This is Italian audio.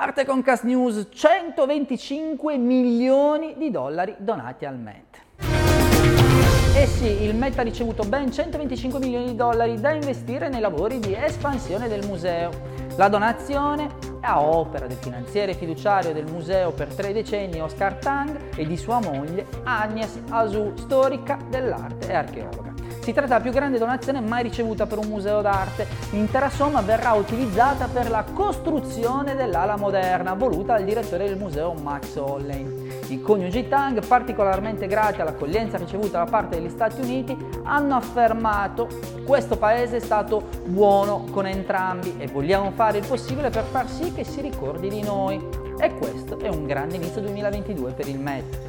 Arte Concast News, 125 milioni di dollari donati al Met. Eh sì, il Met ha ricevuto ben 125 milioni di dollari da investire nei lavori di espansione del museo. La donazione a opera del finanziere fiduciario del museo per tre decenni Oscar Tang e di sua moglie Agnes Asu, storica dell'arte e archeologa. Si tratta della più grande donazione mai ricevuta per un museo d'arte. L'intera somma verrà utilizzata per la costruzione dell'ala moderna voluta dal direttore del museo Max Holley. I coniugi Tang, particolarmente grati all'accoglienza ricevuta da parte degli Stati Uniti, hanno affermato questo paese è stato buono con entrambi e vogliamo fare il possibile per far sì che si ricordi di noi. E questo è un grande inizio 2022 per il Met.